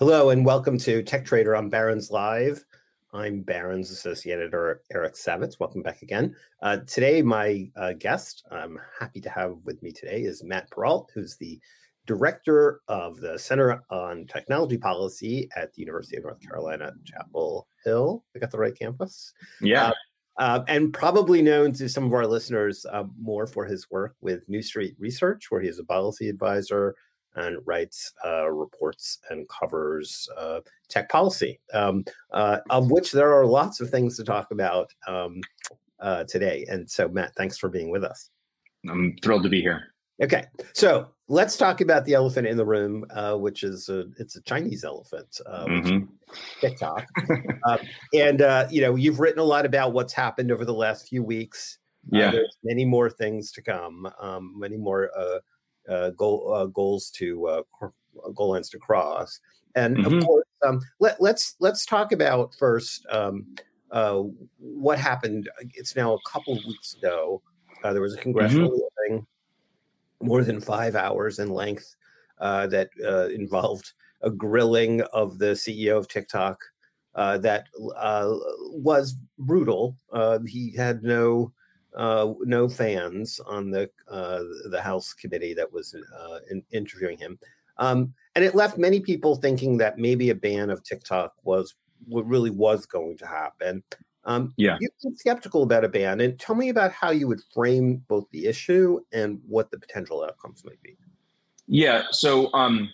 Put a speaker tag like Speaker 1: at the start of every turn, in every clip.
Speaker 1: Hello, and welcome to Tech Trader on Barron's Live. I'm Barron's Associate Editor Eric Savitz. Welcome back again. Uh, today, my uh, guest I'm happy to have with me today is Matt Perault, who's the director of the Center on Technology Policy at the University of North Carolina, Chapel Hill. I got the right campus.
Speaker 2: Yeah.
Speaker 1: Uh, uh, and probably known to some of our listeners uh, more for his work with New Street Research, where he is a policy advisor and writes uh, reports and covers uh, tech policy, um, uh, of which there are lots of things to talk about um, today. And so, Matt, thanks for being with us.
Speaker 2: I'm thrilled to be here.
Speaker 1: Okay, so let's talk about the elephant in the room, uh, which is a, it's a Chinese elephant, uh, mm-hmm. TikTok. uh, and uh, you know, you've written a lot about what's happened over the last few weeks.
Speaker 2: Uh, yeah,
Speaker 1: there's many more things to come, um, many more uh, goal goals to goal lines to cross. And mm-hmm. of course, um, let, us let's, let's talk about first um, what happened. It's now a couple of weeks ago. there was a congressional mm-hmm. hearing more than five hours in length uh, that uh, involved a grilling of the CEO of TikTok uh, that uh, was brutal. Uh, he had no uh, no fans on the uh, the House committee that was in, interviewing him, um, and it left many people thinking that maybe a ban of TikTok was what really was going to happen.
Speaker 2: Um, yeah,
Speaker 1: you've been skeptical about a ban, and tell me about how you would frame both the issue and what the potential outcomes might be.
Speaker 2: Yeah, so um,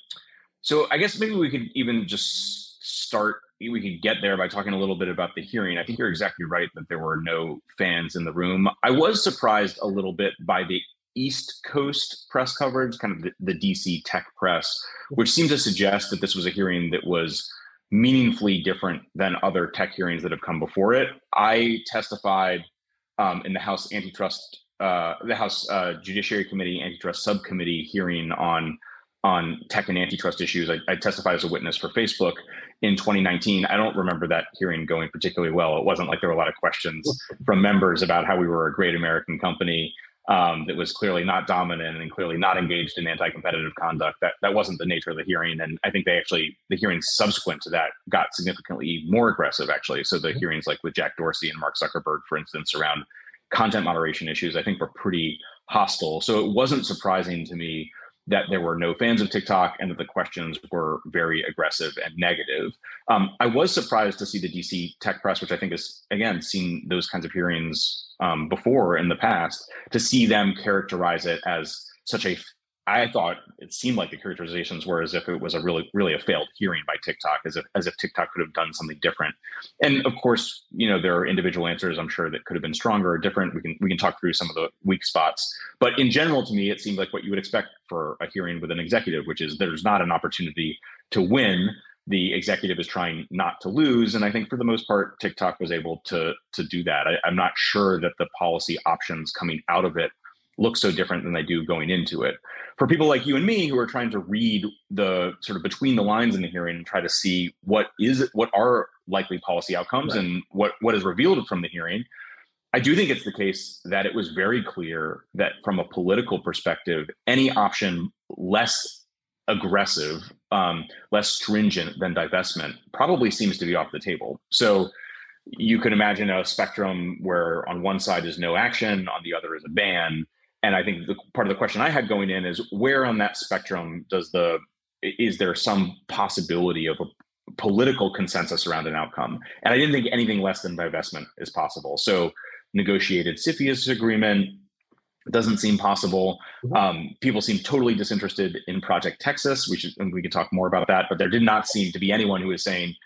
Speaker 2: so I guess maybe we could even just start. We could get there by talking a little bit about the hearing. I think you're exactly right that there were no fans in the room. I was surprised a little bit by the East Coast press coverage, kind of the, the DC tech press, which seemed to suggest that this was a hearing that was meaningfully different than other tech hearings that have come before it. I testified um, in the House Antitrust, uh, the House uh, Judiciary Committee Antitrust Subcommittee hearing on on tech and antitrust issues. I, I, testified as a witness for Facebook in 2019. I don't remember that hearing going particularly well. It wasn't like there were a lot of questions from members about how we were a great American company um, that was clearly not dominant and clearly not engaged in anti-competitive conduct. That that wasn't the nature of the hearing, and I think they actually the hearings subsequent to that got significantly more aggressive. Actually, so the hearings like with Jack Dorsey and Mark Zuckerberg, for instance, around content moderation issues, I think were pretty hostile. So it wasn't surprising to me that there were no fans of TikTok and that the questions were very aggressive and negative. Um, I was surprised to see the DC tech press, which I think has again seen those kinds of hearings um, before in the past, to see them characterize it as such a I thought it seemed like the characterizations were as if it was a really, really a failed hearing by TikTok, as if as if TikTok could have done something different. And of course, you know, there are individual answers I'm sure that could have been stronger or different. We can we can talk through some of the weak spots. But in general, to me, it seemed like what you would expect for a hearing with an executive, which is there's not an opportunity to win. The executive is trying not to lose, and I think for the most part, TikTok was able to to do that. I, I'm not sure that the policy options coming out of it look so different than they do going into it. For people like you and me who are trying to read the sort of between the lines in the hearing and try to see what is what are likely policy outcomes right. and what what is revealed from the hearing, I do think it's the case that it was very clear that from a political perspective, any option less aggressive, um, less stringent than divestment probably seems to be off the table. So you could imagine a spectrum where on one side is no action, on the other is a ban and I think the part of the question I had going in is where on that spectrum does the is there some possibility of a political consensus around an outcome? And I didn't think anything less than divestment is possible. So negotiated CFIUS agreement doesn't seem possible. Mm-hmm. Um, people seem totally disinterested in Project Texas. We should we can talk more about that. But there did not seem to be anyone who was saying,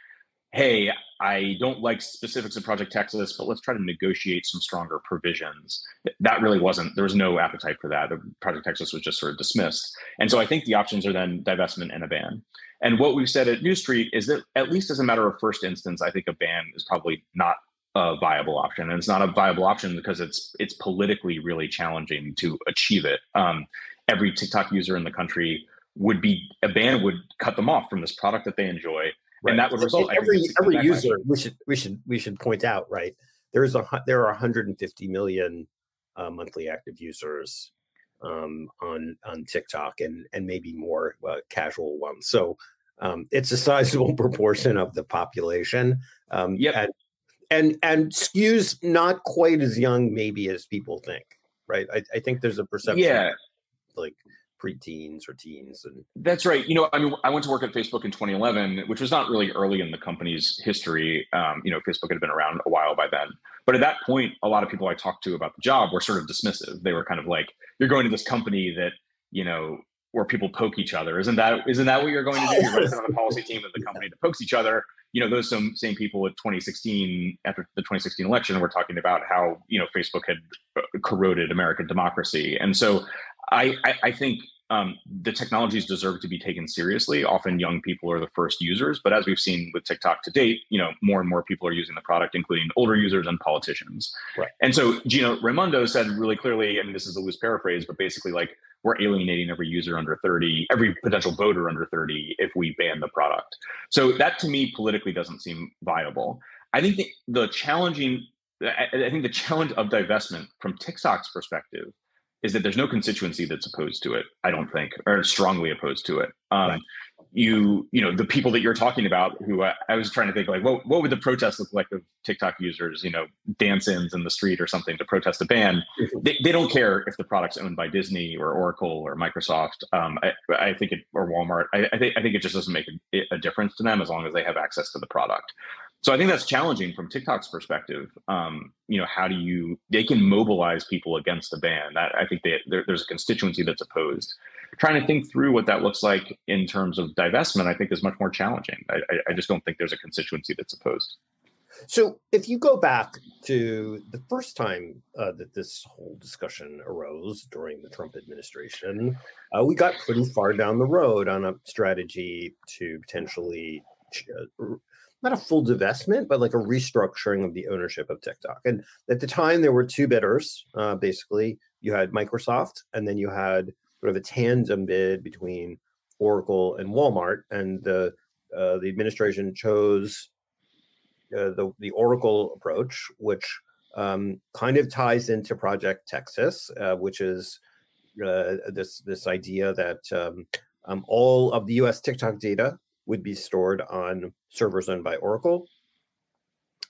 Speaker 2: "Hey, I don't like specifics of Project Texas, but let's try to negotiate some stronger provisions. That really wasn't, there was no appetite for that. Project Texas was just sort of dismissed. And so I think the options are then divestment and a ban. And what we've said at New Street is that, at least as a matter of first instance, I think a ban is probably not a viable option, and it's not a viable option because it's it's politically really challenging to achieve it. Um, every TikTok user in the country would be a ban would cut them off from this product that they enjoy, right. and that would result.
Speaker 1: Every every user, we should we should we should point out right. There's a there are 150 million uh, monthly active users um, on on TikTok and and maybe more uh, casual ones. So um, it's a sizable proportion of the population. Um,
Speaker 2: yep.
Speaker 1: And, and and skews not quite as young maybe as people think. Right. I, I think there's a perception.
Speaker 2: Yeah.
Speaker 1: Like preteens or teens and
Speaker 2: that's right. You know i mean i went to work at facebook in 2011 which was not really early in the company's history. Um, you know facebook had been around a while by then. But at that point a lot of people i talked to about the job were sort of dismissive. They were kind of like you're going to this company that you know where people poke each other. Isn't that isn't that what you're going to do? You're running on the policy team of the company that pokes each other. You know those some same people at 2016 after the 2016 election were talking about how you know facebook had uh, corroded american democracy. And so I, I, I think um, the technologies deserve to be taken seriously. Often young people are the first users, but as we've seen with TikTok to date, you know, more and more people are using the product, including older users and politicians.
Speaker 1: Right.
Speaker 2: And so Gina Raimondo said really clearly, and this is a loose paraphrase, but basically like we're alienating every user under 30, every potential voter under 30 if we ban the product. So that to me politically doesn't seem viable. I think the, the challenging I, I think the challenge of divestment from TikTok's perspective is that there's no constituency that's opposed to it. I don't think, or strongly opposed to it. Um, right. You, you know, the people that you're talking about, who I, I, was trying to think, like, what what would the protest look like of TikTok users? You know, dance-ins in the street or something to protest a ban. Mm-hmm. They, they don't care if the product's owned by Disney or Oracle or Microsoft. Um, I, I, think it or Walmart. I, I, think I think it just doesn't make a, a difference to them as long as they have access to the product so I think that's challenging from TikTok's perspective. Um, you know, how do you? They can mobilize people against the ban. That I think they, there's a constituency that's opposed. Trying to think through what that looks like in terms of divestment, I think, is much more challenging. I, I just don't think there's a constituency that's opposed.
Speaker 1: So, if you go back to the first time uh, that this whole discussion arose during the Trump administration, uh, we got pretty far down the road on a strategy to potentially uh, not a full divestment, but like a restructuring of the ownership of TikTok. And at the time, there were two bidders. Uh, basically, you had Microsoft, and then you had sort of a tandem bid between Oracle and Walmart. And the uh, the administration chose uh, the the Oracle approach, which um, kind of ties into Project Texas, uh, which is uh, this this idea that um, um, all of the U.S. TikTok data would be stored on servers owned by Oracle.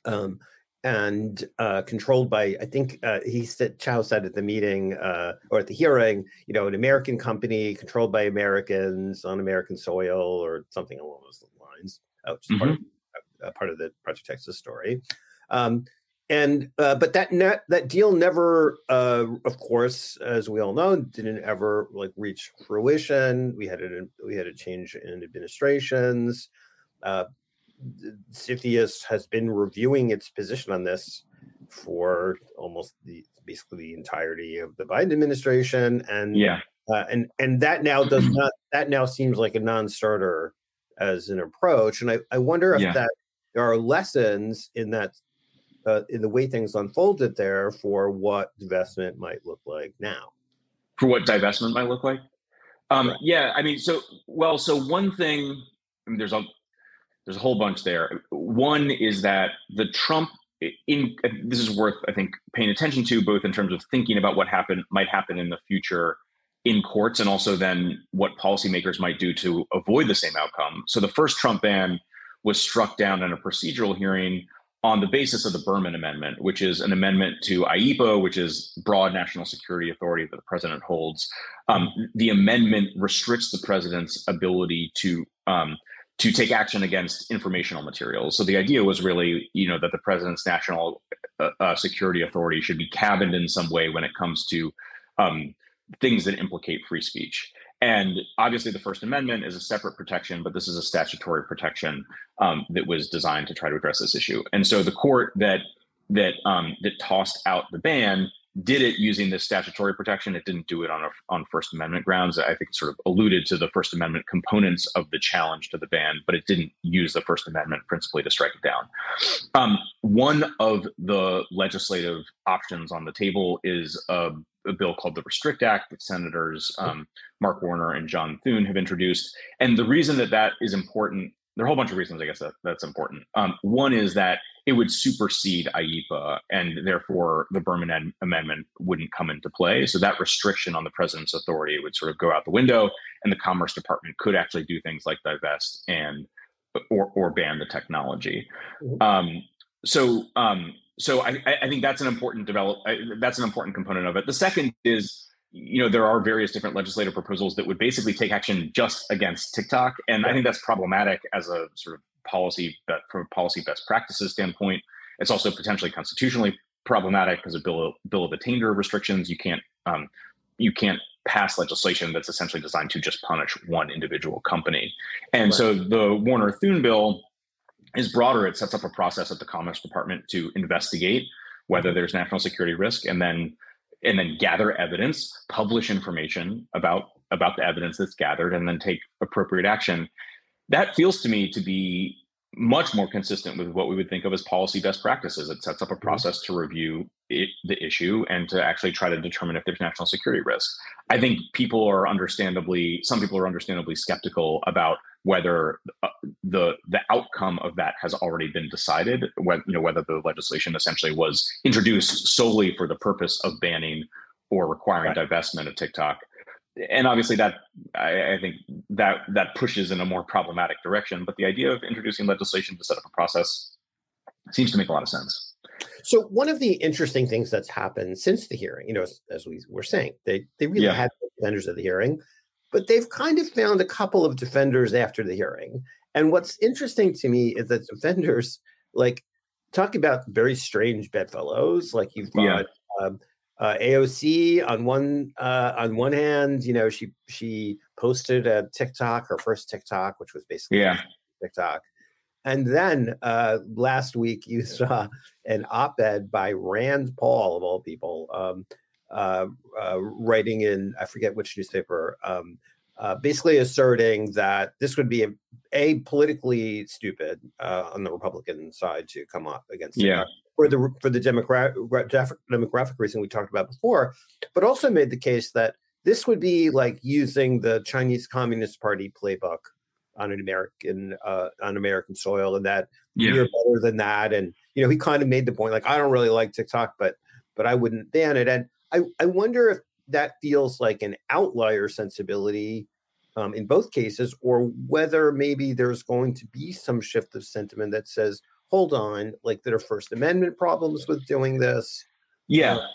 Speaker 1: Um, and uh, controlled by, I think uh, he said, Chew said at the meeting uh, or at the hearing, you know, an American company controlled by Americans on American soil or something along those lines, which is mm-hmm. part, of, mm-hmm. uh, part of the Project Texas story. Um, and uh, but that net that deal never, uh, of course, as we all know, didn't ever like reach fruition. We had a we had a change in administrations. Uh, CFIUS has been reviewing its position on this for almost the basically the entirety of the Biden administration, and
Speaker 2: yeah,
Speaker 1: uh, and and that now does not that now seems like a non-starter as an approach, and I I wonder if yeah. that there are lessons in that uh, in the way things unfolded there for what divestment might look like now.
Speaker 2: For what divestment might look like? Um, right. Yeah, I mean, so well, so one thing. I mean, there's a there's a whole bunch there. One is that the Trump in this is worth I think paying attention to both in terms of thinking about what happen might happen in the future in courts and also then what policymakers might do to avoid the same outcome. So the first Trump ban was struck down in a procedural hearing on the basis of the Berman Amendment, which is an amendment to IEEPA, which is broad national security authority that the president holds. Um, the amendment restricts the president's ability to um, to take action against informational materials. So the idea was really, you know, that the president's national uh, uh, security authority should be cabined in some way when it comes to um, things that implicate free speech. And obviously, the First Amendment is a separate protection, but this is a statutory protection um, that was designed to try to address this issue. And so, the court that that um, that tossed out the ban did it using this statutory protection. It didn't do it on a, on First Amendment grounds. I think sort of alluded to the First Amendment components of the challenge to the ban, but it didn't use the First Amendment principally to strike it down. Um, one of the legislative options on the table is a, a, bill called the Restrict Act that Senators um, Mark Warner and John Thune have introduced. And the reason that that is important there are a whole bunch of reasons I guess that, that's important. Um, one is that it would supersede IEEPA, and therefore the Berman Ad- Amendment wouldn't come into play. So that restriction on the president's authority would sort of go out the window, and the Commerce Department could actually do things like divest and or or ban the technology. Mm-hmm. Um, so um, so I, I think that's an important develop. That's an important component of it. The second is you know there are various different legislative proposals that would basically take action just against TikTok, and I think that's problematic as a sort of policy, but from a policy best practices standpoint, it's also potentially constitutionally problematic because of bill bill of attainder restrictions. You can't um, you can't pass legislation that's essentially designed to just punish one individual company. And right. so the Warner Thune bill is broader. It sets up a process at the Commerce Department to investigate whether there's national security risk, and then and then gather evidence, publish information about about the evidence that's gathered, and then take appropriate action. That feels to me to be much more consistent with what we would think of as policy best practices. It sets up a mm-hmm. process to review it, the issue and to actually try to determine if there's national security risk. I think people are understandably, some people are understandably skeptical about whether uh, the the outcome of that has already been decided. Whether you know whether the legislation essentially was introduced solely for the purpose of banning or requiring right. divestment of TikTok and obviously that I, I, think that that pushes in a more problematic direction. But the idea of introducing legislation to set up a process seems to make a lot of sense.
Speaker 1: So one of the interesting things that's happened since the hearing, you know, as, as we were saying, they they really yeah. had defenders of the hearing, but they've kind of found a couple of defenders after the hearing. And what's interesting to me is that defenders like talk about very strange bedfellows. Like you've got yeah. um, uh, AOC on one uh, on one hand, you know, she she posted a TikTok, her first TikTok, which was basically
Speaker 2: yeah.
Speaker 1: TikTok. And then uh, last week you saw an op-ed by Rand Paul of all people, um, uh, uh, writing in I forget which newspaper, um, uh, basically asserting that this would be a, a politically stupid uh, on the Republican side to come up against
Speaker 2: yeah
Speaker 1: for the for the demographic demographic reason we talked about before, but also made the case that this would be like using the Chinese Communist Party playbook on an American uh, on American soil, and that yeah. you're better than that. And you know, he kind of made the point like, I don't really like TikTok, but but I wouldn't ban it. And I I wonder if that feels like an outlier sensibility um, in both cases, or whether maybe there's going to be some shift of sentiment that says, hold on, like there are First Amendment problems with doing this.
Speaker 2: Yeah. Uh,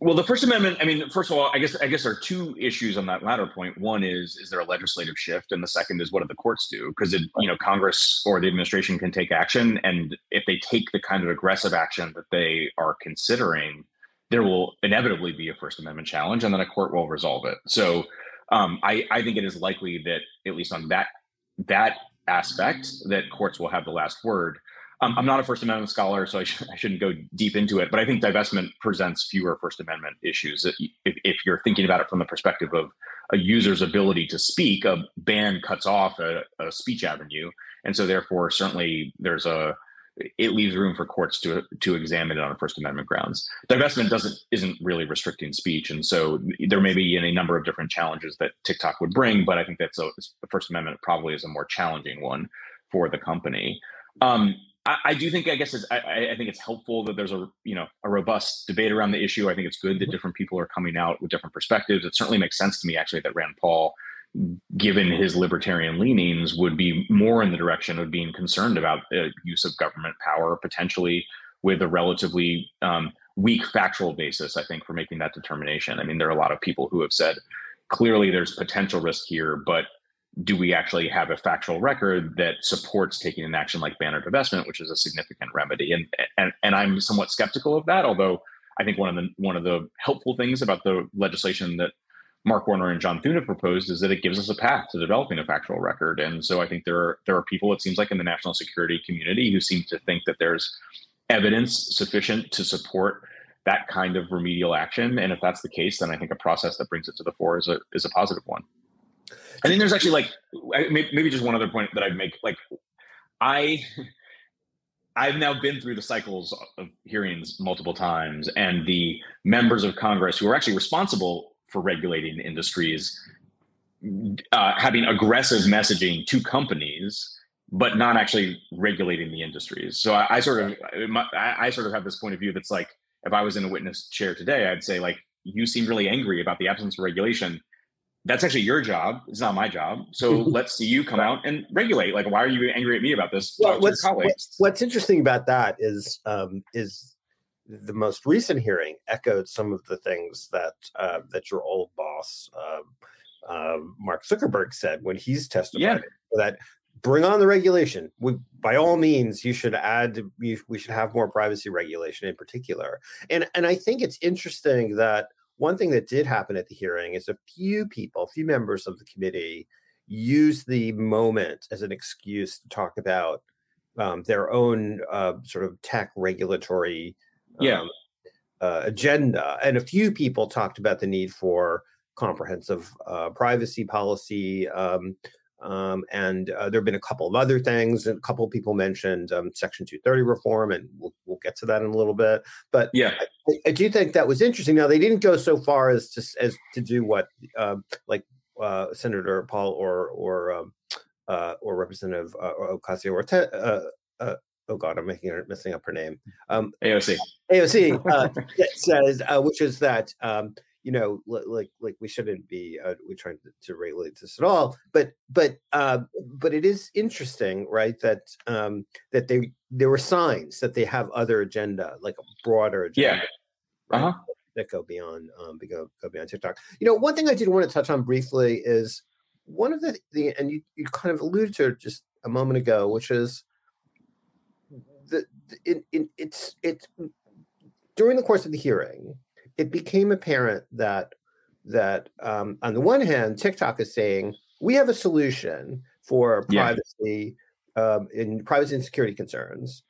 Speaker 2: well, the First Amendment. I mean, first of all, I guess I guess there are two issues on that latter point. One is is there a legislative shift, and the second is what do the courts do? Because you know Congress or the administration can take action, and if they take the kind of aggressive action that they are considering, there will inevitably be a First Amendment challenge, and then a court will resolve it. So, um, I I think it is likely that at least on that that aspect, that courts will have the last word. I'm not a First Amendment scholar, so I, sh- I, shouldn't go deep into it. But I think divestment presents fewer First Amendment issues. If, if, you're thinking about it from the perspective of a user's ability to speak, a ban cuts off a, a speech avenue, and so therefore, certainly, there's a it leaves room for courts to to examine it on First Amendment grounds. Divestment doesn't isn't really restricting speech, and so there may be any number of different challenges that TikTok would bring. But I think that's a, the First Amendment probably is a more challenging one for the company. Um, I, I, do think, I guess, I, I, think it's helpful that there's a you know a robust debate around the issue. I think it's good that mm-hmm. different people are coming out with different perspectives. It certainly makes sense to me, actually, that Rand Paul, given his libertarian leanings, would be more in the direction of being concerned about the use of government power, potentially with a relatively um, weak factual basis. I think for making that determination. I mean, there are a lot of people who have said clearly there's potential risk here, but do we actually have a factual record that supports taking an action like banner divestment, which is a significant remedy? And and and I'm somewhat skeptical of that, although I think one of the one of the helpful things about the legislation that Mark Warner and John Thune have proposed is that it gives us a path to developing a factual record. And so I think there are there are people, it seems like, in the national security community who seem to think that there's evidence sufficient to support that kind of remedial action. And if that's the case, then I think a process that brings it to the fore is a is a positive one. I think there's actually like maybe just one other point that I'd make. Like I I've now been through the cycles of hearings multiple times, and the members of Congress who are actually responsible for regulating industries uh, having aggressive messaging to companies, but not actually regulating the industries. So I, I sort of I, I sort of have this point of view that's like if I was in a witness chair today, I'd say like you seem really angry about the absence of regulation that's actually your job. It's not my job. So let's see you come out and regulate. Like, why are you angry at me about this?
Speaker 1: Well, what's, what's interesting about that is um, is the most recent hearing echoed some of the things that uh, that your old boss uh, uh, Mark Zuckerberg said when he's testified yeah. that bring on the regulation. We, by all means, you should add. You, we should have more privacy regulation in particular. And and I think it's interesting that one thing that did happen at the hearing is a few people, a few members of the committee, used the moment as an excuse to talk about um, their own uh, sort of tech regulatory
Speaker 2: yeah. Um,
Speaker 1: uh, agenda. And a few people talked about the need for comprehensive uh, privacy policy, um, um, and uh, there have been a couple of other things. A couple of people mentioned um, Section 230 reform, and we'll, we'll get to that in a little bit. But
Speaker 2: yeah,
Speaker 1: I, I, do think that was interesting. Now they didn't go so far as to as to do what um, like uh, Senator Paul or or um, uh, or Representative uh, Ocasio Cortez. Uh, uh, oh God, I'm making her messing up her name. Um,
Speaker 2: AOC.
Speaker 1: AOC uh, says, uh, which is that um, you know, like like we shouldn't be uh, we trying to, to, regulate this at all. But but uh, but it is interesting, right? That um, that they there were signs that they have other agenda, like a broader agenda,
Speaker 2: yeah, right? uh-huh.
Speaker 1: that go beyond um, go go beyond TikTok. You know, one thing I did want to touch on briefly is one of the, the and you you kind of alluded to it just a moment ago, which is the it, it it's it's during the course of the hearing it became apparent that that um, on the one hand, TikTok is saying we have a solution for privacy yeah. um, in privacy and security concerns,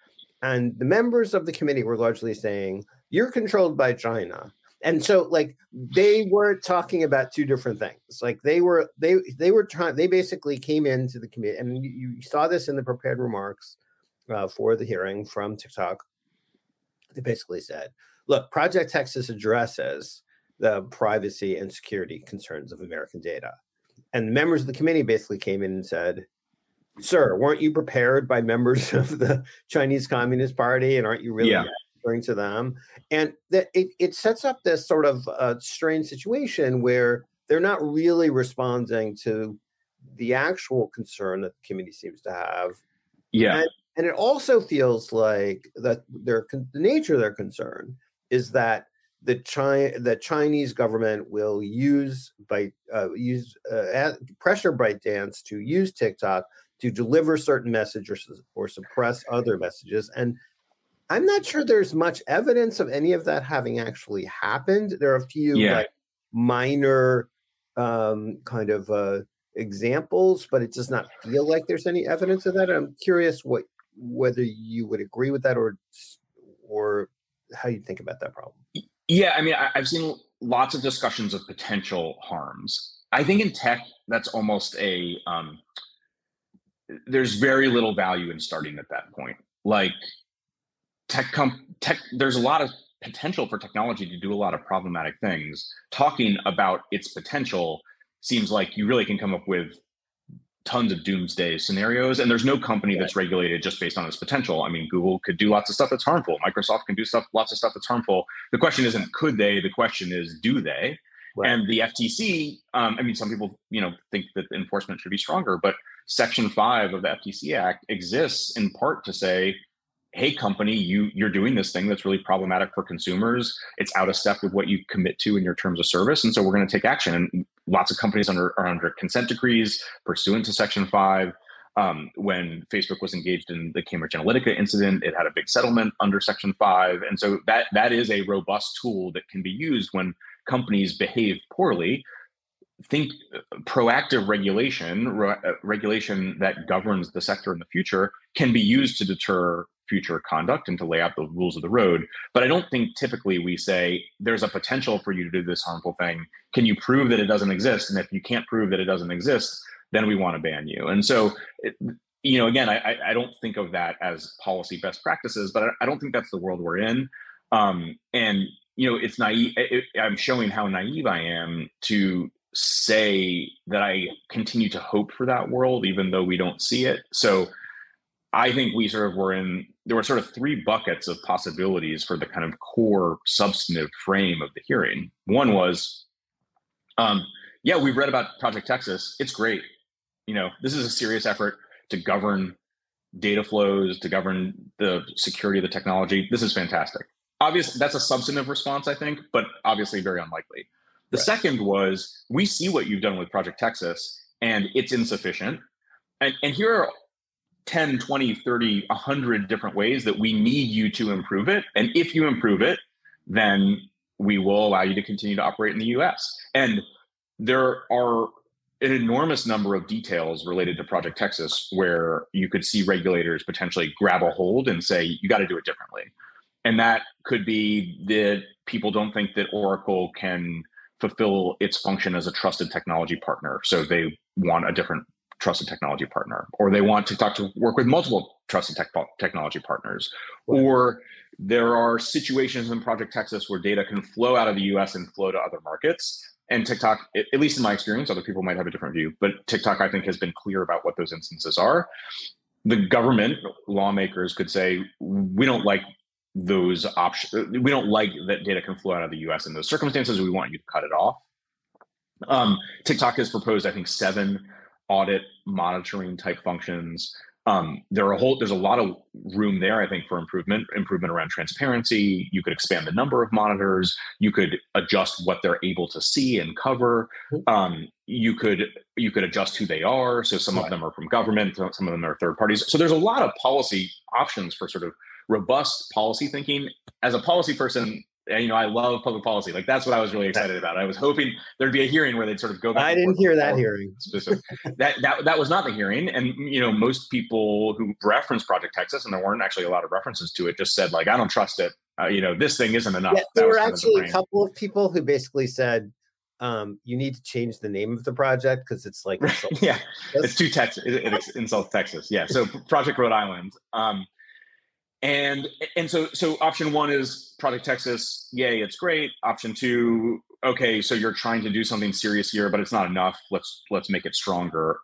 Speaker 1: and the members of the committee were largely saying you're controlled by China. And so, like, they were talking about two different things. Like, they were they they were trying. They basically came into the committee, and you, you saw this in the prepared remarks uh, for the hearing from TikTok. They basically said, look, Project Texas addresses the privacy and security concerns of American data. And members of the committee basically came in and said, Sir, weren't you prepared by members of the Chinese Communist Party? And aren't you really yeah. referring to them? And that it, it sets up this sort of uh, strange situation where they're not really responding to the actual concern that the committee seems to have.
Speaker 2: Yeah.
Speaker 1: And, and it also feels like that their the nature of their concern is that the China the Chinese government will use by uh, use uh, pressure ByteDance to use TikTok to deliver certain messages or suppress other messages. And I'm not sure there's much evidence of any of that having actually happened. There are a few yeah. like minor um, kind of uh, examples, but it does not feel like there's any evidence of that. I'm curious what whether you would agree with that or or how you think about that problem.
Speaker 2: Yeah, I mean, I've seen lots of discussions of potential harms. I think in tech, that's almost a um, there's very little value in starting at that point. Like tech, com- tech, there's a lot of potential for technology to do a lot of problematic things. Talking about its potential seems like you really can come up with tons of doomsday scenarios and there's no company that's regulated just based on its potential. I mean google could do lots of stuff that's harmful. Microsoft can do stuff lots of stuff that's harmful. The question isn't could they the question is do they? Right. and the ftc um, i mean some people you know think that enforcement should be stronger but section 5 of the ftc act exists in part to say hey company you you're doing this thing that's really problematic for consumers. It's out of step with what you commit to in your terms of service and so we're going to take action. And lots of companies under, are under consent decrees pursuant to section 5 um, when facebook was engaged in the cambridge analytica incident it had a big settlement under section 5 and so that that is a robust tool that can be used when companies behave poorly. Think uh, proactive regulation re- uh, regulation that governs the sector in the future can be used to deter future conduct and to lay out the rules of the road. But I don't think typically we say there's a potential for you to do this harmful thing. Can you prove that it doesn't exist? And if you can't prove that it doesn't exist, then we want to ban you. And so, it, you know, again, I, I don't think of that as policy best practices, but I don't think that's the world we're in. Um, and you know, it's naive. It, I'm showing how naive I am to say that I continue to hope for that world, even though we don't see it. So I think we sort of were in, there were sort of three buckets of possibilities for the kind of core substantive frame of the hearing. One was, um, yeah, we've read about Project Texas. It's great. You know, this is a serious effort to govern data flows, to govern the security of the technology. This is fantastic. Obviously, that's a substantive response, I think, but obviously very unlikely. The right. second was we see what you've done with Project Texas and it's insufficient. And, and here are 10, 20, 30, 100 different ways that we need you to improve it. And if you improve it, then we will allow you to continue to operate in the US. And there are an enormous number of details related to Project Texas where you could see regulators potentially grab a hold and say, you got to do it differently. And that could be that people don't think that Oracle can fulfill its function as a trusted technology partner. So they want a different trusted technology partner, or they want TikTok to work with multiple trusted tech- technology partners, or there are situations in Project Texas where data can flow out of the US and flow to other markets. And TikTok, at least in my experience, other people might have a different view, but TikTok, I think, has been clear about what those instances are. The government, lawmakers could say, we don't like those options. We don't like that data can flow out of the US in those circumstances. We want you to cut it off. Um, TikTok has proposed, I think, seven audit monitoring type functions. Um, there are a whole there's a lot of room there, I think, for improvement. Improvement around transparency. You could expand the number of monitors. You could adjust what they're able to see and cover. Mm-hmm. Um, you could you could adjust who they are. So some right. of them are from government, some of them are third parties. So there's a lot of policy options for sort of robust policy thinking. As a policy person, you know, I love public policy. Like that's what I was really excited about. I was hoping there'd be a hearing where they'd sort of go back.
Speaker 1: I didn't hear that hearing.
Speaker 2: that that that was not the hearing, and you know, most people who referenced Project Texas, and there weren't actually a lot of references to it, just said like, I don't trust it. Uh, you know, this thing isn't enough. Yeah,
Speaker 1: there were actually the a couple of people who basically said, um, you need to change the name of the project because it's like
Speaker 2: yeah, it's too Texas. It, it insults Texas. Yeah, so Project Rhode Island. Um, and and so so option one is Project Texas. Yay, it's great. Option two, okay, so you're trying to do something serious here, but it's not enough. Let's let's make it stronger.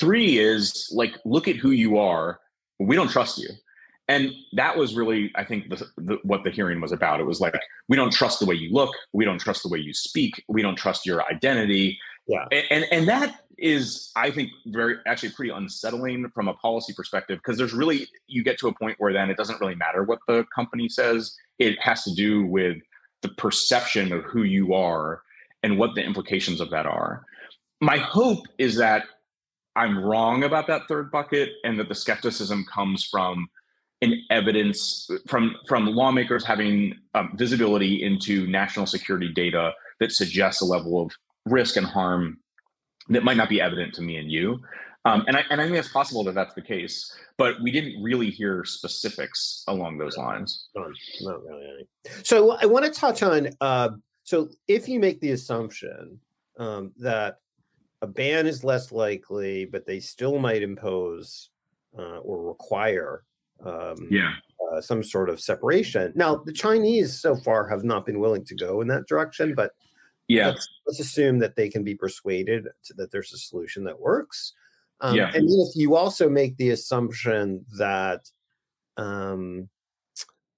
Speaker 2: Three is like look at who you are. We don't trust you. And that was really, I think, the, the, what the hearing was about. It was like, we don't trust the way you look. We don't trust the way you speak. We don't trust your identity.
Speaker 1: Yeah.
Speaker 2: And, and, and that is, I think, very actually pretty unsettling from a policy perspective because there's really, you get to a point where then it doesn't really matter what the company says. It has to do with the perception of who you are and what the implications of that are. My hope is that I'm wrong about that third bucket and that the skepticism comes from an evidence from from lawmakers having um, visibility into national security data that suggests a level of risk and harm that might not be evident to me and you. Um, and, I, and I think it's possible that that's the case, but we didn't really hear specifics along those lines.
Speaker 1: Not, not really. Any. So I want to touch on. Uh, so if you make the assumption um, that a ban is less likely, but they still might impose uh, or require um,
Speaker 2: yeah.
Speaker 1: Uh, some sort of separation. Now, the Chinese so far have not been willing to go in that direction, but
Speaker 2: yeah,
Speaker 1: let's, let's assume that they can be persuaded to, that there's a solution that works. Um,
Speaker 2: yeah.
Speaker 1: And if you also make the assumption that um,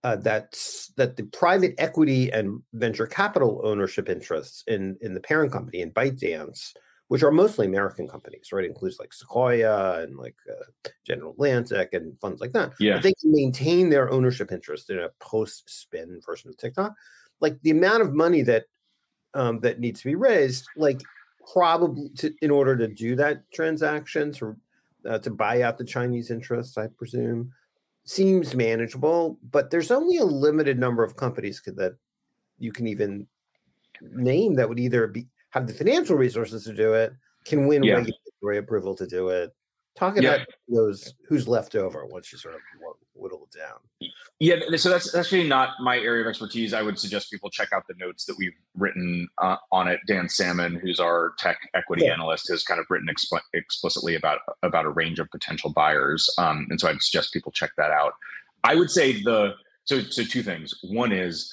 Speaker 1: uh, that that the private equity and venture capital ownership interests in in the parent company in ByteDance which are mostly American companies, right? It includes like Sequoia and like uh, General Atlantic and funds like that.
Speaker 2: Yeah.
Speaker 1: But they can maintain their ownership interest in a post spin version of TikTok. Like the amount of money that um, that needs to be raised, like probably to, in order to do that transaction to uh, to buy out the Chinese interests, I presume, seems manageable. But there's only a limited number of companies that you can even name that would either be have the financial resources to do it, can win yeah. regulatory approval to do it. Talk about yeah. those who's left over once you sort of whittle down.
Speaker 2: Yeah, so that's actually not my area of expertise. I would suggest people check out the notes that we've written uh, on it. Dan Salmon, who's our tech equity yeah. analyst, has kind of written expl- explicitly about about a range of potential buyers, um, and so I'd suggest people check that out. I would say the so so two things. One is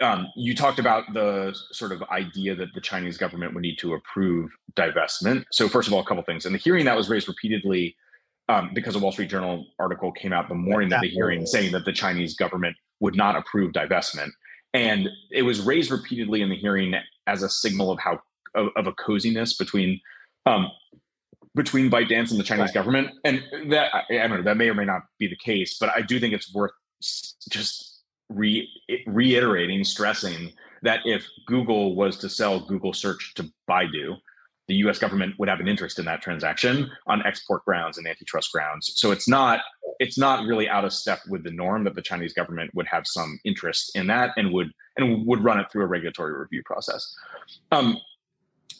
Speaker 2: um, you talked about the sort of idea that the Chinese government would need to approve divestment. So first of all, a couple things. In the hearing that was raised repeatedly um, because a Wall Street Journal article came out the morning of the hearing saying that the Chinese government would not approve divestment, and it was raised repeatedly in the hearing as a signal of how of, of a coziness between um, between ByteDance and the Chinese right. government, and that I don't know that may or may not be the case, but I do think it's worth just re- reiterating, stressing that if Google was to sell Google Search to Baidu, the US government would have an interest in that transaction on export grounds and antitrust grounds. So it's not it's not really out of step with the norm that the Chinese government would have some interest in that and would and would run it through a regulatory review process. Um,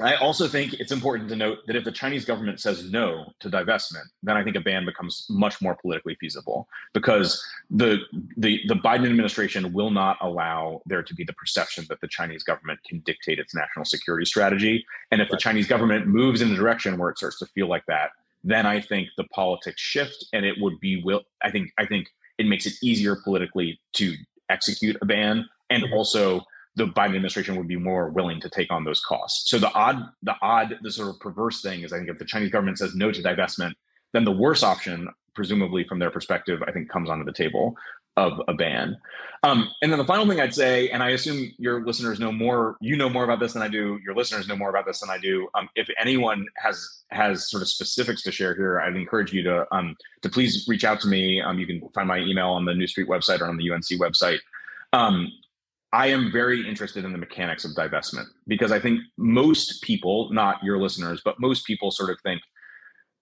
Speaker 2: I also think it's important to note that if the Chinese government says no to divestment, then I think a ban becomes much more politically feasible because the the the Biden administration will not allow there to be the perception that the Chinese government can dictate its national security strategy. And if the Chinese government moves in a direction where it starts to feel like that, then I think the politics shift and it would be will I think I think it makes it easier politically to execute a ban and mm-hmm. also the Biden administration would be more willing to take on those costs. So the odd, the odd, the sort of perverse thing is, I think if the Chinese government says no to divestment, then the worst option, presumably from their perspective, I think comes onto the table of a ban. Um, and then the final thing I'd say, and I assume your listeners know more, you know more about this than I do. Your listeners know more about this than I do. Um, if anyone has has sort of specifics to share here, I'd encourage you to um, to please reach out to me. Um, you can find my email on the New Street website or on the UNC website. I am very interested in the mechanics of divestment because I think most people, not your listeners, but most people sort of think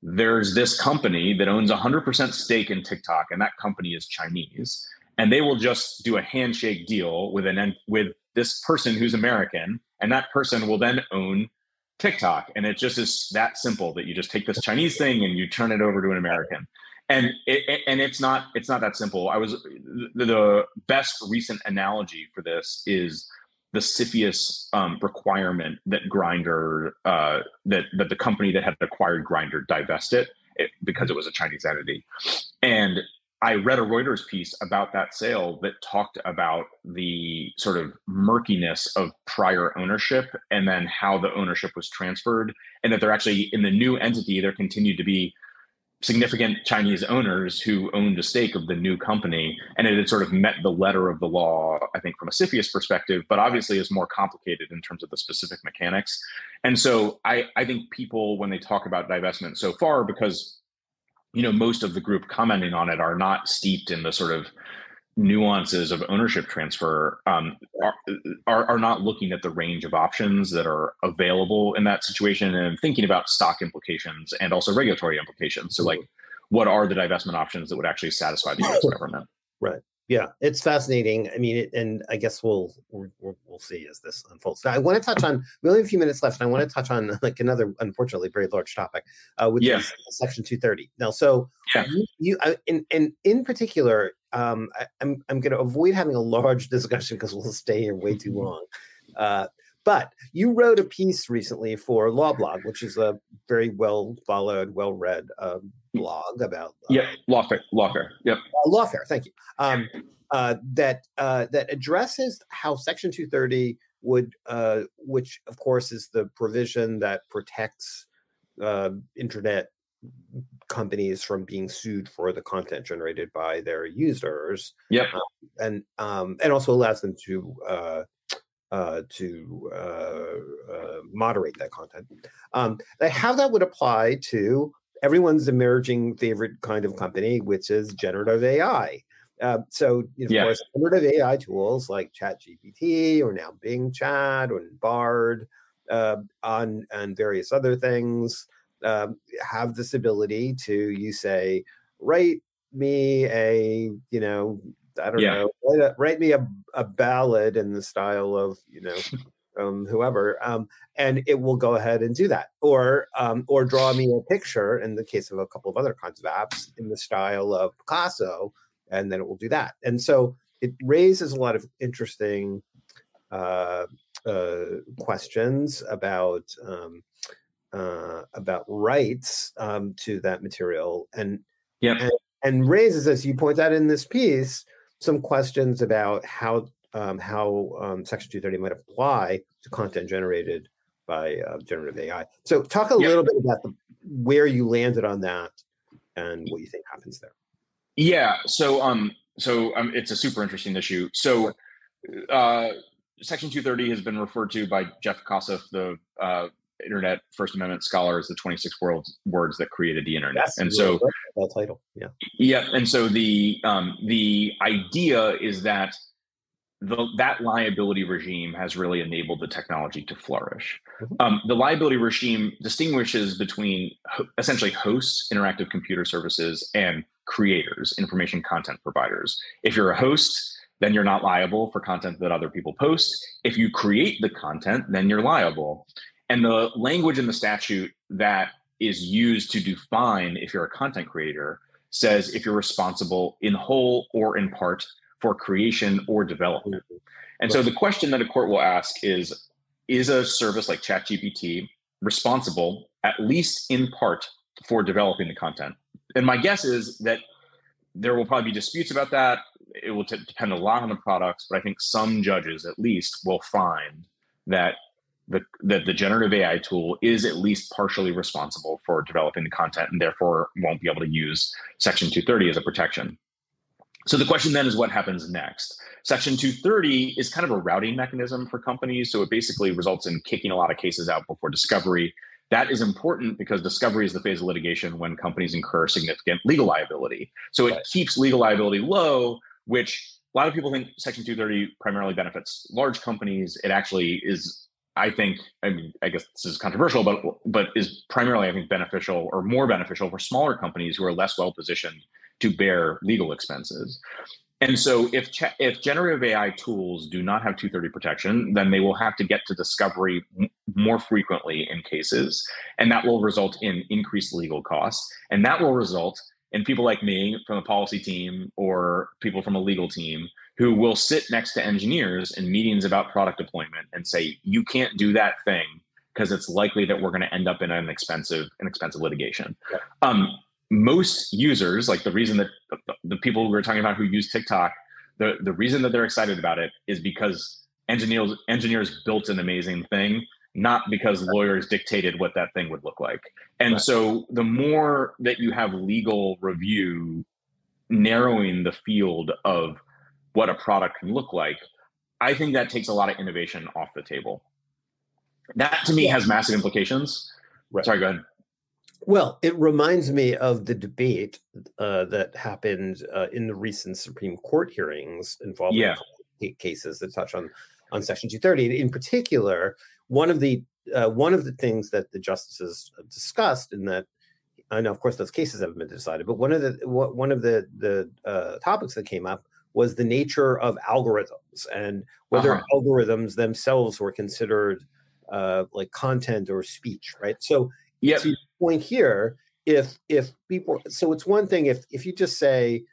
Speaker 2: there's this company that owns 100% stake in TikTok and that company is Chinese. And they will just do a handshake deal with an with this person who's American and that person will then own TikTok. And it just is that simple that you just take this Chinese thing and you turn it over to an American. And it, and it's not it's not that simple. I was the, the best recent analogy for this is the CFIUS um, requirement that Grindr uh, that that the company that had acquired Grindr divest it, it because it was a Chinese entity, and I read a Reuters piece about that sale that talked about the sort of murkiness of prior ownership and then how the ownership was transferred, and that there actually in the new entity there continued to be significant Chinese owners who owned a stake of the new company, and it had sort of met the letter of the law, I think, from a CFIUS perspective, but obviously is more complicated in terms of the specific mechanics. And so I, I think people, when they talk about divestment so far, because you know most of the group commenting on it are not steeped in the sort of nuances of ownership transfer um, are, are, are not looking at the range of options that are available in that situation and thinking about stock implications and also regulatory implications. So, like, what are the divestment options that would actually satisfy the U.S. government?
Speaker 1: Right. Yeah, it's fascinating. I mean, it, and I guess we'll, we'll we'll see as this unfolds. Now, I want to touch on. We only have a few minutes left, and I want to touch on like another, unfortunately, very large topic, uh, which yeah. is Section Two Thirty. Now, so yeah. you, you uh, in, in in particular, um, I, am I'm, I'm going to avoid having a large discussion because we'll stay here way too long. Uh, but you wrote a piece recently for Law Blog, which is a very well followed, well read uh, blog about
Speaker 2: uh, yeah lawfare, lawfare, yep,
Speaker 1: uh, lawfare. Thank you. Um, uh, that uh, that addresses how Section 230 would, uh, which of course is the provision that protects uh, internet companies from being sued for the content generated by their users.
Speaker 2: Yep.
Speaker 1: Um, and um, and also allows them to uh, uh, to uh, uh, moderate that content. Um, how that would apply to everyone's emerging favorite kind of company, which is generative AI. Uh, so, of yeah. course, generative AI tools like ChatGPT or now Bing Chat or Bard uh, on and various other things um, have this ability to you say write me a you know I don't yeah. know write, a, write me a, a ballad in the style of you know um, whoever um, and it will go ahead and do that or um, or draw me a picture in the case of a couple of other kinds of apps in the style of Picasso and then it will do that. And so it raises a lot of interesting uh, uh, questions about um, uh, about rights um, to that material, and,
Speaker 2: yeah,
Speaker 1: and and raises, as you point out in this piece, some questions about how um, how um, Section 230 might apply to content generated by uh, generative AI. So, talk a little bit about the, where you landed on that and what you think happens there.
Speaker 2: Yeah. So, um, so um, it's a super interesting issue. So, uh, Section 230 has been referred to by Jeff Kosseff, the uh, Internet First Amendment scholar, as the 26 world, words that created the internet.
Speaker 1: That's
Speaker 2: and so,
Speaker 1: that title, yeah,
Speaker 2: yeah. And so the um, the idea is that the, that liability regime has really enabled the technology to flourish. Mm-hmm. Um, the liability regime distinguishes between ho- essentially hosts, interactive computer services, and creators, information content providers. If you're a host, then you're not liable for content that other people post. If you create the content, then you're liable. And the language in the statute that is used to define if you're a content creator says if you're responsible in whole or in part for creation or development. And so the question that a court will ask is Is a service like ChatGPT responsible, at least in part, for developing the content? And my guess is that there will probably be disputes about that. It will t- depend a lot on the products, but I think some judges, at least, will find that the that the generative AI tool is at least partially responsible for developing the content, and therefore won't be able to use Section 230 as a protection. So the question then is what happens next? Section 230 is kind of a routing mechanism for companies. So it basically results in kicking a lot of cases out before discovery. That is important because discovery is the phase of litigation when companies incur significant legal liability. So it right. keeps legal liability low, which a lot of people think Section 230 primarily benefits large companies. It actually is, I think, I mean, I guess this is controversial, but but is primarily, I think, beneficial or more beneficial for smaller companies who are less well positioned to bear legal expenses. And so, if if generative AI tools do not have 230 protection, then they will have to get to discovery m- more frequently in cases, and that will result in increased legal costs, and that will result in people like me from a policy team or people from a legal team who will sit next to engineers in meetings about product deployment and say, "You can't do that thing." Because it's likely that we're going to end up in an expensive, an expensive litigation. Yeah. Um, most users, like the reason that the people we were talking about who use TikTok, the, the reason that they're excited about it is because engineers engineers built an amazing thing, not because lawyers dictated what that thing would look like. And right. so the more that you have legal review narrowing the field of what a product can look like, I think that takes a lot of innovation off the table. That to me has massive implications. Right. Sorry, go ahead.
Speaker 1: Well, it reminds me of the debate uh, that happened uh, in the recent Supreme Court hearings involving yeah. cases that touch on on Section 230. In particular, one of the uh, one of the things that the justices discussed, in that, I know, of course, those cases haven't been decided, but one of the one of the the uh, topics that came up was the nature of algorithms and whether uh-huh. algorithms themselves were considered uh, like content or speech, right? So
Speaker 2: yeah.
Speaker 1: To your point here, if if people, so it's one thing if if you just say,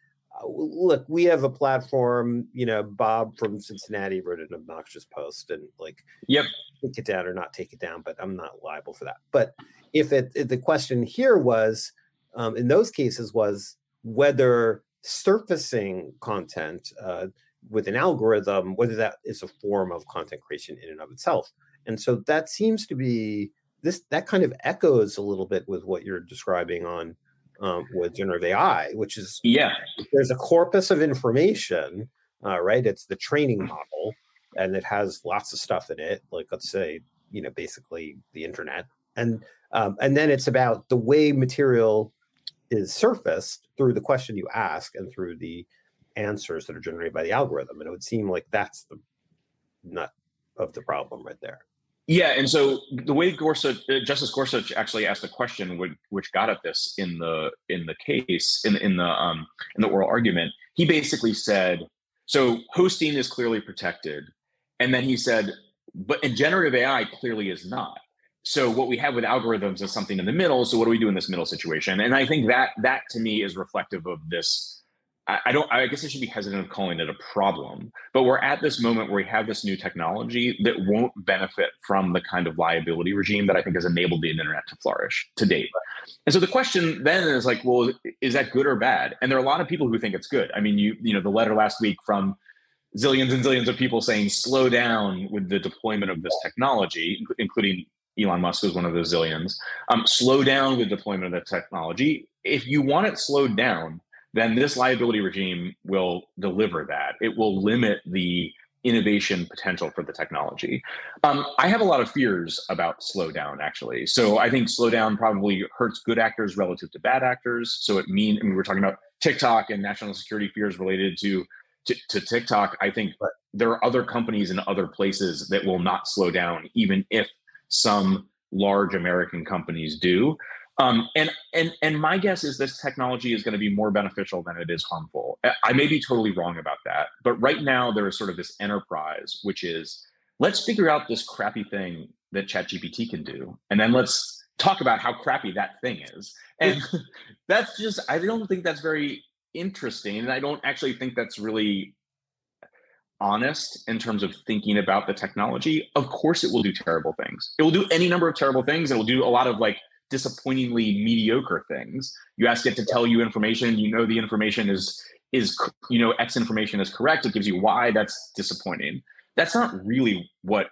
Speaker 1: uh, look, we have a platform. You know, Bob from Cincinnati wrote an obnoxious post, and like,
Speaker 2: yep,
Speaker 1: take it down or not take it down, but I'm not liable for that. But if it if the question here was, um, in those cases, was whether surfacing content uh, with an algorithm, whether that is a form of content creation in and of itself. And so that seems to be this that kind of echoes a little bit with what you're describing on um, with generative AI, which is
Speaker 2: yeah,
Speaker 1: there's a corpus of information, uh, right? It's the training model, and it has lots of stuff in it, like let's say you know basically the internet, and um, and then it's about the way material is surfaced through the question you ask and through the answers that are generated by the algorithm, and it would seem like that's the nut of the problem right there.
Speaker 2: Yeah, and so the way Gorsuch, uh, Justice Gorsuch actually asked a question which, which got at this in the in the case in in the um, in the oral argument, he basically said, so hosting is clearly protected, and then he said, but in generative AI clearly is not. So what we have with algorithms is something in the middle. So what do we do in this middle situation? And I think that that to me is reflective of this I don't, I guess I should be hesitant of calling it a problem, but we're at this moment where we have this new technology that won't benefit from the kind of liability regime that I think has enabled the internet to flourish to date. And so the question then is like, well, is that good or bad? And there are a lot of people who think it's good. I mean, you, you know, the letter last week from zillions and zillions of people saying slow down with the deployment of this technology, including Elon Musk was one of those zillions. Um, slow down the deployment of the technology. If you want it slowed down, then this liability regime will deliver that. It will limit the innovation potential for the technology. Um, I have a lot of fears about slowdown, actually. So I think slowdown probably hurts good actors relative to bad actors. So it mean I mean we're talking about TikTok and national security fears related to to, to TikTok. I think there are other companies in other places that will not slow down, even if some large American companies do. Um, and and and my guess is this technology is going to be more beneficial than it is harmful. I may be totally wrong about that, but right now there is sort of this enterprise, which is let's figure out this crappy thing that ChatGPT can do, and then let's talk about how crappy that thing is. And that's just I don't think that's very interesting, and I don't actually think that's really honest in terms of thinking about the technology. Of course, it will do terrible things. It will do any number of terrible things. It will do a lot of like disappointingly mediocre things. You ask it to tell you information, you know the information is is you know X information is correct. It gives you Y. That's disappointing. That's not really what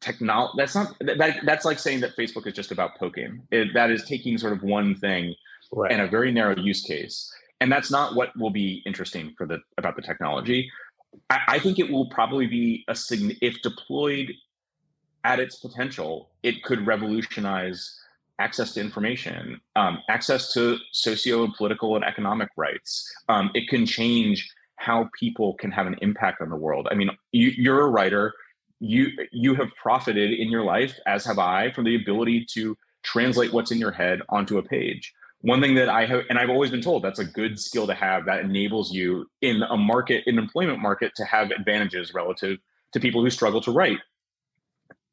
Speaker 2: technology. That's not that. That's like saying that Facebook is just about poking. It, that is taking sort of one thing right. and a very narrow use case, and that's not what will be interesting for the about the technology. I, I think it will probably be a sign if deployed at its potential, it could revolutionize access to information, um, access to socio political and economic rights. Um, it can change how people can have an impact on the world. I mean, you, you're a writer. You you have profited in your life, as have I, from the ability to translate what's in your head onto a page. One thing that I have, and I've always been told that's a good skill to have that enables you in a market, in employment market, to have advantages relative to people who struggle to write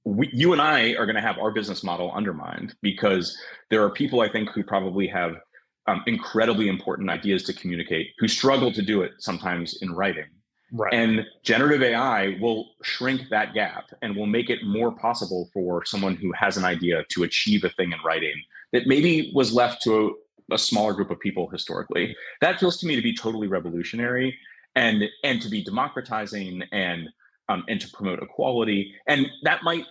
Speaker 2: we, you and I are going to have our business model undermined because there are people I think who probably have um, incredibly important ideas to communicate who struggle to do it sometimes in writing. Right. And generative AI will shrink that gap and will make it more possible for someone who has an idea to achieve a thing in writing that maybe was left to a, a smaller group of people historically. That feels to me to be totally revolutionary and and to be democratizing and um, and to promote equality. And that might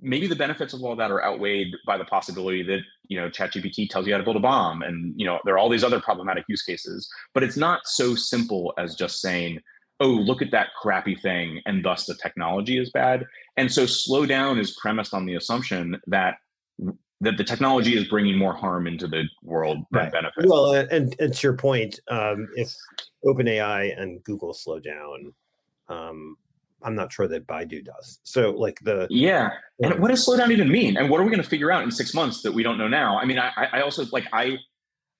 Speaker 2: maybe the benefits of all that are outweighed by the possibility that you know ChatGPT tells you how to build a bomb, and you know there are all these other problematic use cases. But it's not so simple as just saying, "Oh, look at that crappy thing," and thus the technology is bad. And so, slow down is premised on the assumption that that the technology is bringing more harm into the world than right. benefit.
Speaker 1: Well, and, and to your point, um, if OpenAI and Google slow down, um, I'm not sure that Baidu does. So like the
Speaker 2: yeah, and what does slowdown even mean? And what are we going to figure out in six months that we don't know now? I mean, I, I also like I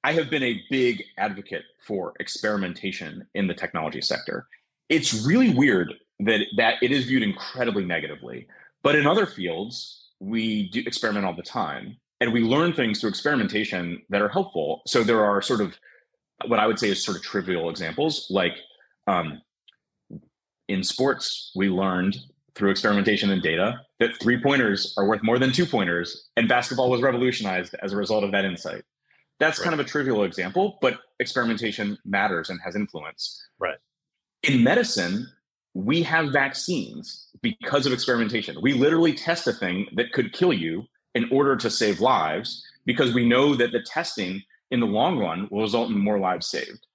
Speaker 2: I have been a big advocate for experimentation in the technology sector. It's really weird that that it is viewed incredibly negatively, but in other fields we do experiment all the time, and we learn things through experimentation that are helpful. So there are sort of what I would say is sort of trivial examples like. Um, in sports, we learned through experimentation and data that three pointers are worth more than two pointers, and basketball was revolutionized as a result of that insight. That's right. kind of a trivial example, but experimentation matters and has influence.
Speaker 1: Right.
Speaker 2: In medicine, we have vaccines because of experimentation. We literally test a thing that could kill you in order to save lives because we know that the testing in the long run will result in more lives saved.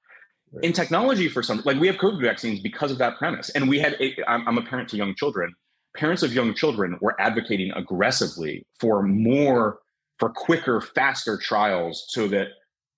Speaker 2: In technology for some like we have covid vaccines because of that premise. And we had a, i'm a parent to young children. Parents of young children were advocating aggressively for more for quicker faster trials so that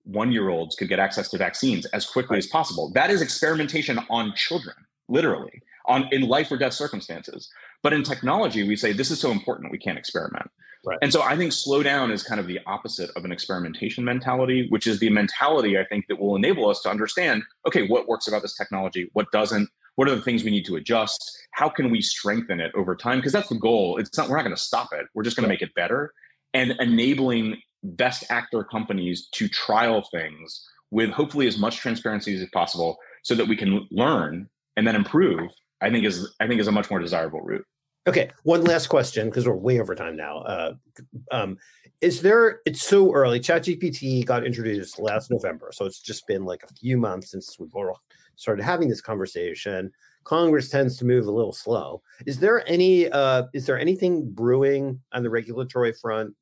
Speaker 2: one year olds could get access to vaccines as quickly right. as possible. That is experimentation on children literally on in life or death circumstances but in technology we say this is so important we can't experiment Right. And so I think slow down is kind of the opposite of an experimentation mentality, which is the mentality I think that will enable us to understand okay, what works about this technology, what doesn't, what are the things we need to adjust, how can we strengthen it over time? Because that's the goal. It's not, we're not going to stop it, we're just going to make it better and enabling best actor companies to trial things with hopefully as much transparency as possible so that we can learn and then improve, I think is I think is a much more desirable route.
Speaker 1: Okay, one last question because we're way over time now. Uh, um, is there? It's so early. ChatGPT got introduced last November, so it's just been like a few months since we've all started having this conversation. Congress tends to move a little slow. Is there any? Uh, is there anything brewing on the regulatory front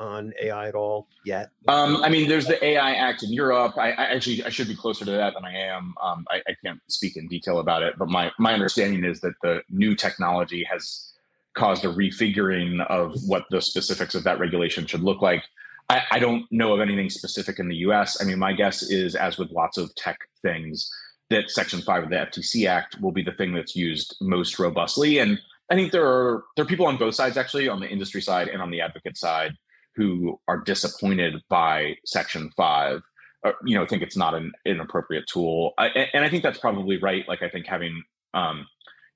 Speaker 1: on AI at all yet?
Speaker 2: Um, I mean, there's the AI Act in Europe. I, I, actually I should be closer to that than I am. Um, I, I, can't speak in detail about it, but my my understanding is that the new technology has caused a refiguring of what the specifics of that regulation should look like. I, I don't know of anything specific in the U.S. I mean, my guess is, as with lots of tech things, that Section Five of the FTC Act will be the thing that's used most robustly. And I think there are there are people on both sides, actually, on the industry side and on the advocate side, who are disappointed by Section Five. Or, you know, think it's not an, an appropriate tool, I, and I think that's probably right. Like, I think having um,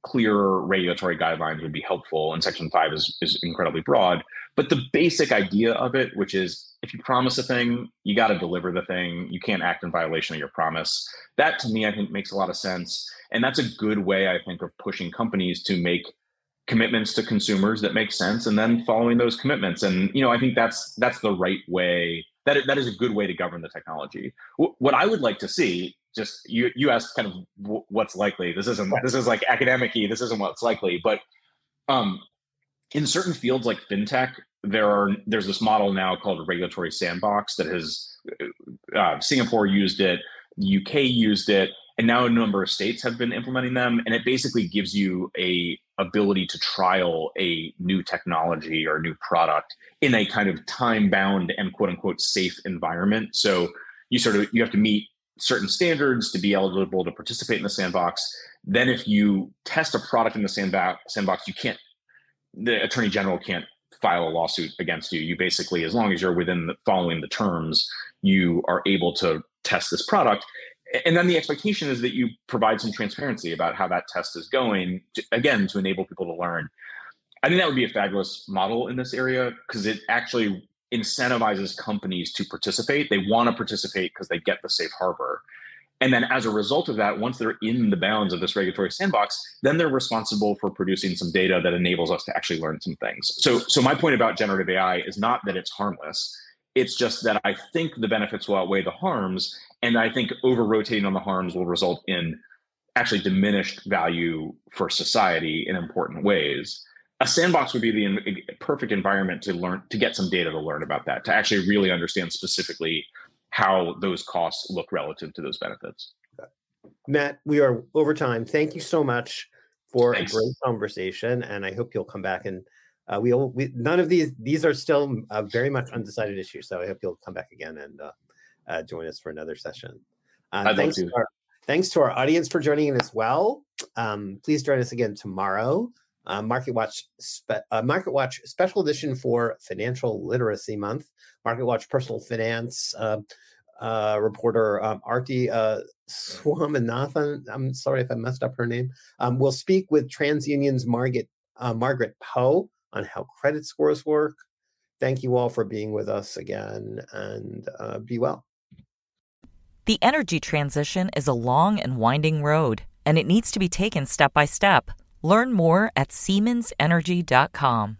Speaker 2: clearer regulatory guidelines would be helpful. And Section 5 is, is incredibly broad. But the basic idea of it, which is if you promise a thing, you got to deliver the thing. You can't act in violation of your promise. That to me, I think makes a lot of sense. And that's a good way, I think, of pushing companies to make commitments to consumers that make sense and then following those commitments. And, you know, I think that's that's the right way. That, that is a good way to govern the technology. What I would like to see just you you asked kind of what's likely. This isn't this is like academic This isn't what's likely, but um, in certain fields like fintech, there are there's this model now called a regulatory sandbox that has uh, Singapore used it, the UK used it, and now a number of states have been implementing them. And it basically gives you a ability to trial a new technology or new product in a kind of time bound and quote unquote safe environment. So you sort of you have to meet certain standards to be eligible to participate in the sandbox. Then, if you test a product in the sandbox, sandbox, you can't. The attorney general can't file a lawsuit against you. You basically, as long as you're within the, following the terms, you are able to test this product. And then the expectation is that you provide some transparency about how that test is going, to, again, to enable people to learn. I think that would be a fabulous model in this area because it actually incentivizes companies to participate. They want to participate because they get the safe harbor. And then as a result of that, once they're in the bounds of this regulatory sandbox, then they're responsible for producing some data that enables us to actually learn some things. So, so my point about generative AI is not that it's harmless. It's just that I think the benefits will outweigh the harms. And I think over rotating on the harms will result in actually diminished value for society in important ways. A sandbox would be the perfect environment to learn to get some data to learn about that to actually really understand specifically how those costs look relative to those benefits.
Speaker 1: Matt we are over time. Thank you so much for Thanks. a great conversation and i hope you'll come back and uh, we'll we, none of these these are still uh, very much undecided issues so i hope you'll come back again and uh, uh join us for another session uh, thanks, to our, thanks to our audience for joining in as well um, please join us again tomorrow uh, Market Watch spe- uh, Market Watch special edition for Financial Literacy Month. Market Watch personal finance uh, uh reporter um, Aarthi uh, Swaminathan. I'm sorry if I messed up her name. Um, will speak with TransUnion's Margaret uh, Margaret Poe on how credit scores work. Thank you all for being with us again, and be well.
Speaker 3: The energy transition is a long and winding road, and it needs to be taken step by step. Learn more at SiemensEnergy.com.